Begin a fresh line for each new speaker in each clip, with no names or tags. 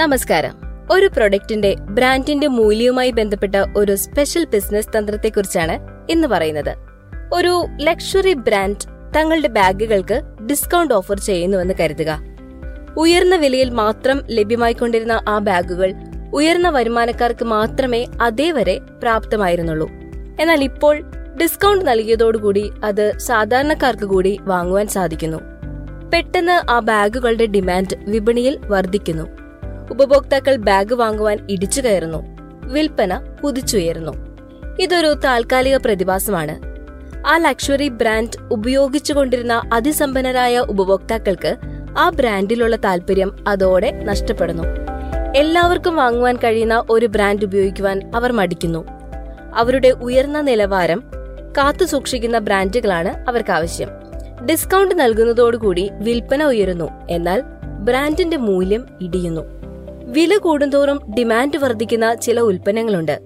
നമസ്കാരം. ഒരു പ്രൊഡക്റ്റിന്റെ ബ്രാൻഡിന്റെ മൂല്യവുമായി ബന്ധപ്പെട്ട ഒരു സ്പെഷ്യൽ ബിസിനസ് തന്ത്രത്തെക്കുറിച്ചാണ് ഇന്ന് പറയുന്നത്. ഒരു ലക്ഷറി ബ്രാൻഡ് തങ്ങളുടെ ബാഗുകൾക്ക് ഡിസ്കൗണ്ട് ഓഫർ ചെയ്യുന്നുവെന്ന് കരുതുക. ഉയർന്ന വിലയിൽ മാത്രം ലഭ്യമായിക്കൊണ്ടിരുന്ന ആ ബാഗുകൾ ഉയർന്ന വരുമാനക്കാർക്ക് മാത്രമേ അതേവരെ പ്രാപ്തമായിരുന്നുള്ളൂ. എന്നാൽ ഇപ്പോൾ ഡിസ്കൗണ്ട് നൽകിയതോടുകൂടി അത് സാധാരണക്കാർക്ക് കൂടി വാങ്ങുവാൻ സാധിക്കുന്നു. പെട്ടെന്ന് ആ ബാഗുകളുടെ ഡിമാൻഡ് വിപണിയിൽ വർദ്ധിക്കുന്നു. ഉപഭോക്താക്കൾ ബാഗ് വാങ്ങുവാൻ ഇടിച്ചു കയറുന്നു. വിൽപ്പന കുതിച്ചുയരുന്നു. ഇതൊരു താൽക്കാലിക പ്രതിഭാസമാണ്. ആ ലക്ഷറി ബ്രാൻഡ് ഉപയോഗിച്ചുകൊണ്ടിരുന്ന അതിസമ്പന്നരായ ഉപഭോക്താക്കൾക്ക് ആ ബ്രാൻഡിലുള്ള താല്പര്യം അതോടെ നഷ്ടപ്പെടുന്നു. എല്ലാവർക്കും വാങ്ങുവാൻ കഴിയുന്ന ഒരു ബ്രാൻഡ് ഉപയോഗിക്കുവാൻ അവർ മടിക്കുന്നു. അവരുടെ ഉയർന്ന നിലവാരം കാത്തു സൂക്ഷിക്കുന്ന ബ്രാൻഡുകളാണ് അവർക്ക് ആവശ്യം ഡിസ്കൗണ്ട് നൽകുന്നതോടുകൂടി വിൽപ്പന ഉയരുന്നു. എന്നാൽ ബ്രാൻഡിന്റെ മൂല്യം ഇടിയുന്നു. വില കൂടുന്തോറും ഡിമാൻഡ് വർദ്ധിക്കുന്ന ചില ഉൽപ്പന്നങ്ങളുണ്ട്.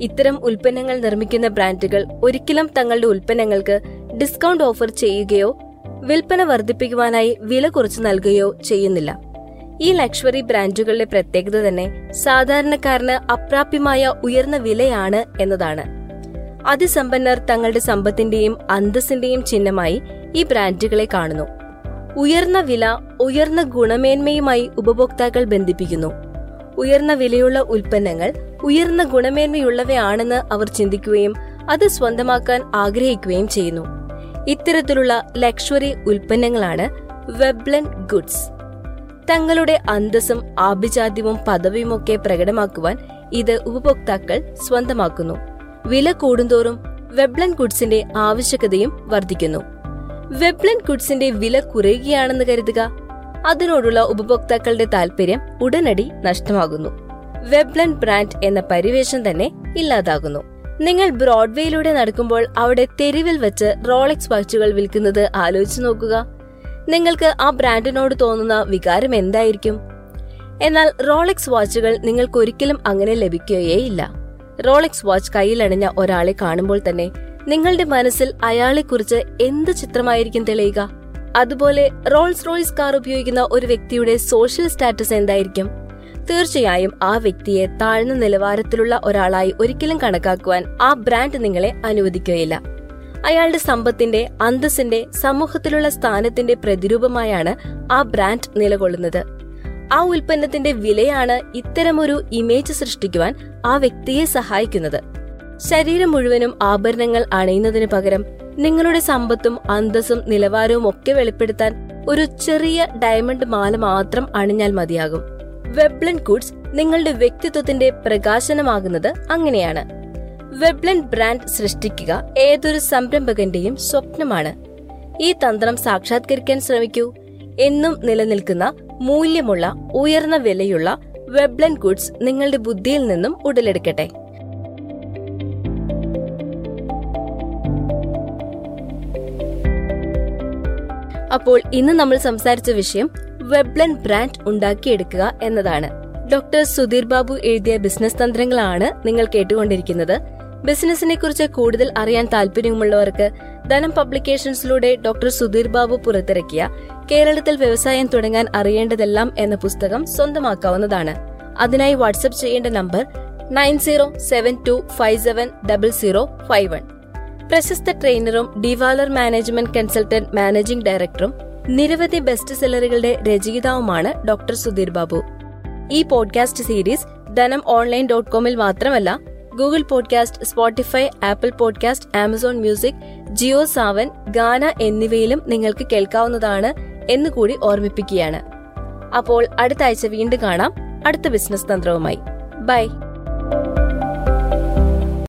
ഇത്തരം ഉൽപ്പന്നങ്ങൾ നിർമ്മിക്കുന്ന ബ്രാൻഡുകൾ ഒരിക്കലും തങ്ങളുടെ ഉൽപ്പന്നങ്ങൾക്ക് ഡിസ്കൗണ്ട് ഓഫർ ചെയ്യുകയോ വിൽപ്പന വർദ്ധിപ്പിക്കുവാനായി വില കുറച്ച് നൽകുകയോ ചെയ്യുന്നില്ല. ഈ ലക്ഷറി ബ്രാൻഡുകളുടെ പ്രത്യേകത തന്നെ സാധാരണക്കാരന് അപ്രാപ്യമായ ഉയർന്ന വിലയാണ് എന്നതാണ്. അതിസമ്പന്നർ തങ്ങളുടെ സമ്പത്തിന്റെയും അന്തസ്സിന്റെയും ചിഹ്നമായി ഈ ബ്രാൻഡുകളെ കാണുന്നു. ഉയർന്ന വില ഉയർന്ന ഗുണമേന്മയുമായി ഉപഭോക്താക്കൾ ബന്ധിപ്പിക്കുന്നു. ഉയർന്ന വിലയുള്ള ഉൽപ്പന്നങ്ങൾ ഉയർന്ന ഗുണമേന്മയുള്ളവയാണെന്ന് അവർ ചിന്തിക്കുകയും അത് സ്വന്തമാക്കാൻ ആഗ്രഹിക്കുകയും ചെയ്യുന്നു. ഇത്തരത്തിലുള്ള ലക്ഷറി ഉൽപ്പന്നങ്ങളാണ് വെബ്ലൻ ഗുഡ്സ്. തങ്ങളുടെ അന്തസ്സും ആഭിജാത്യവും പദവിയുമൊക്കെ പ്രകടമാക്കുവാൻ ഇത് ഉപഭോക്താക്കൾ സ്വന്തമാക്കുന്നു. വില കൂടുന്തോറും വെബ്ലൻ ഗുഡ്സിന്റെ ആവശ്യകതയും വർദ്ധിക്കുന്നു. വെബ്ലൻ ഗുഡ്സിന്റെ വില കുറയുകയാണെന്ന് കരുതുക. അതിനോടുള്ള ഉപഭോക്താക്കളുടെ താല്പര്യം ഉടനടി നഷ്ടമാകുന്നു. വെബ്ലൻ ബ്രാൻഡ് എന്ന പരിവേഷം തന്നെ ഇല്ലാതാകുന്നു. നിങ്ങൾ ബ്രോഡ്വേയിലൂടെ നടക്കുമ്പോൾ അവിടെ തെരുവിൽ വെച്ച് റോളക്സ് വാച്ചുകൾ വിൽക്കുന്നത് ആലോചിച്ചു നോക്കുക. നിങ്ങൾക്ക് ആ ബ്രാൻഡിനോട് തോന്നുന്ന വികാരം എന്തായിരിക്കും? എന്നാൽ റോളക്സ് വാച്ചുകൾ നിങ്ങൾക്ക് ഒരിക്കലും അങ്ങനെ ലഭിക്കുകയേയില്ല. റോളക്സ് വാച്ച് കയ്യിലണിഞ്ഞ ഒരാളെ കാണുമ്പോൾ തന്നെ നിങ്ങളുടെ മനസ്സിൽ അയാളെക്കുറിച്ച് എന്ത് ചിത്രമായിരിക്കും തെളിയുക? അതുപോലെ റോൾസ് റോയ്സ് കാർ ഉപയോഗിക്കുന്ന ഒരു വ്യക്തിയുടെ സോഷ്യൽ സ്റ്റാറ്റസ് എന്തായിരിക്കും? തീർച്ചയായും ആ വ്യക്തിയെ താഴ്ന്ന നിലവാരത്തിലുള്ള ഒരാളായി ഒരിക്കലും കണക്കാക്കുവാൻ ആ ബ്രാൻഡ് നിങ്ങളെ അനുവദിക്കുകയില്ല. അയാളുടെ സമ്പത്തിന്റെ അന്തസ്സിന്റെ സമൂഹത്തിലുള്ള സ്ഥാനത്തിന്റെ പ്രതിരൂപമായാണ് ആ ബ്രാൻഡ് നിലകൊള്ളുന്നത്. ആ ഉൽപ്പന്നത്തിന്റെ വിലയാണ് ഇത്തരമൊരു ഇമേജ് സൃഷ്ടിക്കുവാൻ ആ വ്യക്തിയെ സഹായിക്കുന്നത്. ശരീരം മുഴുവനും ആഭരണങ്ങൾ അണയുന്നതിന് പകരം നിങ്ങളുടെ സമ്പത്തും അന്തസ്സും നിലവാരവും ഒക്കെ വെളിപ്പെടുത്താൻ ഒരു ചെറിയ ഡയമണ്ട് മാല മാത്രം അണിഞ്ഞാൽ മതിയാകും. വെബ്ലൻ ഗുഡ്സ് നിങ്ങളുടെ വ്യക്തിത്വത്തിന്റെ പ്രകാശനമാകുന്നത് അങ്ങനെയാണ്. വെബ്ലൻ ബ്രാൻഡ് സൃഷ്ടിക്കുക ഏതൊരു സംരംഭകന്റെയും സ്വപ്നമാണ്. ഈ തന്ത്രം സാക്ഷാത്കരിക്കാൻ ശ്രമിക്കൂ. എന്നും നിലനിൽക്കുന്ന മൂല്യമുള്ള ഉയർന്ന വിലയുള്ള വെബ്ലൻ ഗുഡ്സ് നിങ്ങളുടെ ബുദ്ധിയിൽ നിന്നും ഉടലെടുക്കട്ടെ. അപ്പോൾ ഇന്ന് നമ്മൾ സംസാരിച്ച വിഷയം വെബ്ലൻ ബ്രാൻഡ് ഉണ്ടാക്കിയെടുക്കുക എന്നതാണ്. ഡോക്ടർ സുധീർ ബാബു എഴുതിയ ബിസിനസ് തന്ത്രങ്ങളാണ് നിങ്ങൾ കേട്ടുകൊണ്ടിരിക്കുന്നത്. ബിസിനസിനെ കുറിച്ച് കൂടുതൽ അറിയാൻ താല്പര്യമുള്ളവർക്ക് ധനം പബ്ലിക്കേഷൻസിലൂടെ ഡോക്ടർ സുധീർ ബാബു പുറത്തിറക്കിയ കേരളത്തിൽ വ്യവസായം തുടങ്ങാൻ അറിയേണ്ടതെല്ലാം എന്ന പുസ്തകം സ്വന്തമാക്കാവുന്നതാണ്. അതിനായി വാട്സ്ആപ്പ് ചെയ്യേണ്ട number nine zero seven two five seven double zero five one. പ്രശസ്ത ട്രെയിനറും ഡിവാലർ മാനേജ്മെന്റ് കൺസൾട്ടന്റ് മാനേജിംഗ് ഡയറക്ടറും നിരവധി ബെസ്റ്റ് സെല്ലറുകളുടെ രചയിതാവുമാണ് ഡോക്ടർ സുധീർ ബാബു. ഈ podcast series Dhanam online dot കോമിൽ മാത്രമല്ല Google podcast Spotify Apple podcast Amazon music Jio Saavn Gaana എന്നിവയിലും നിങ്ങൾക്ക് കേൾക്കാവുന്നതാണ് എന്ന് കൂടി ഓർമ്മിപ്പിക്കുകയാണ്. അപ്പോൾ അടുത്ത ആഴ്ച വീണ്ടും കാണാം. അടുത്ത ബിസിനസ് തന്ത്രവുമായി. ബൈ.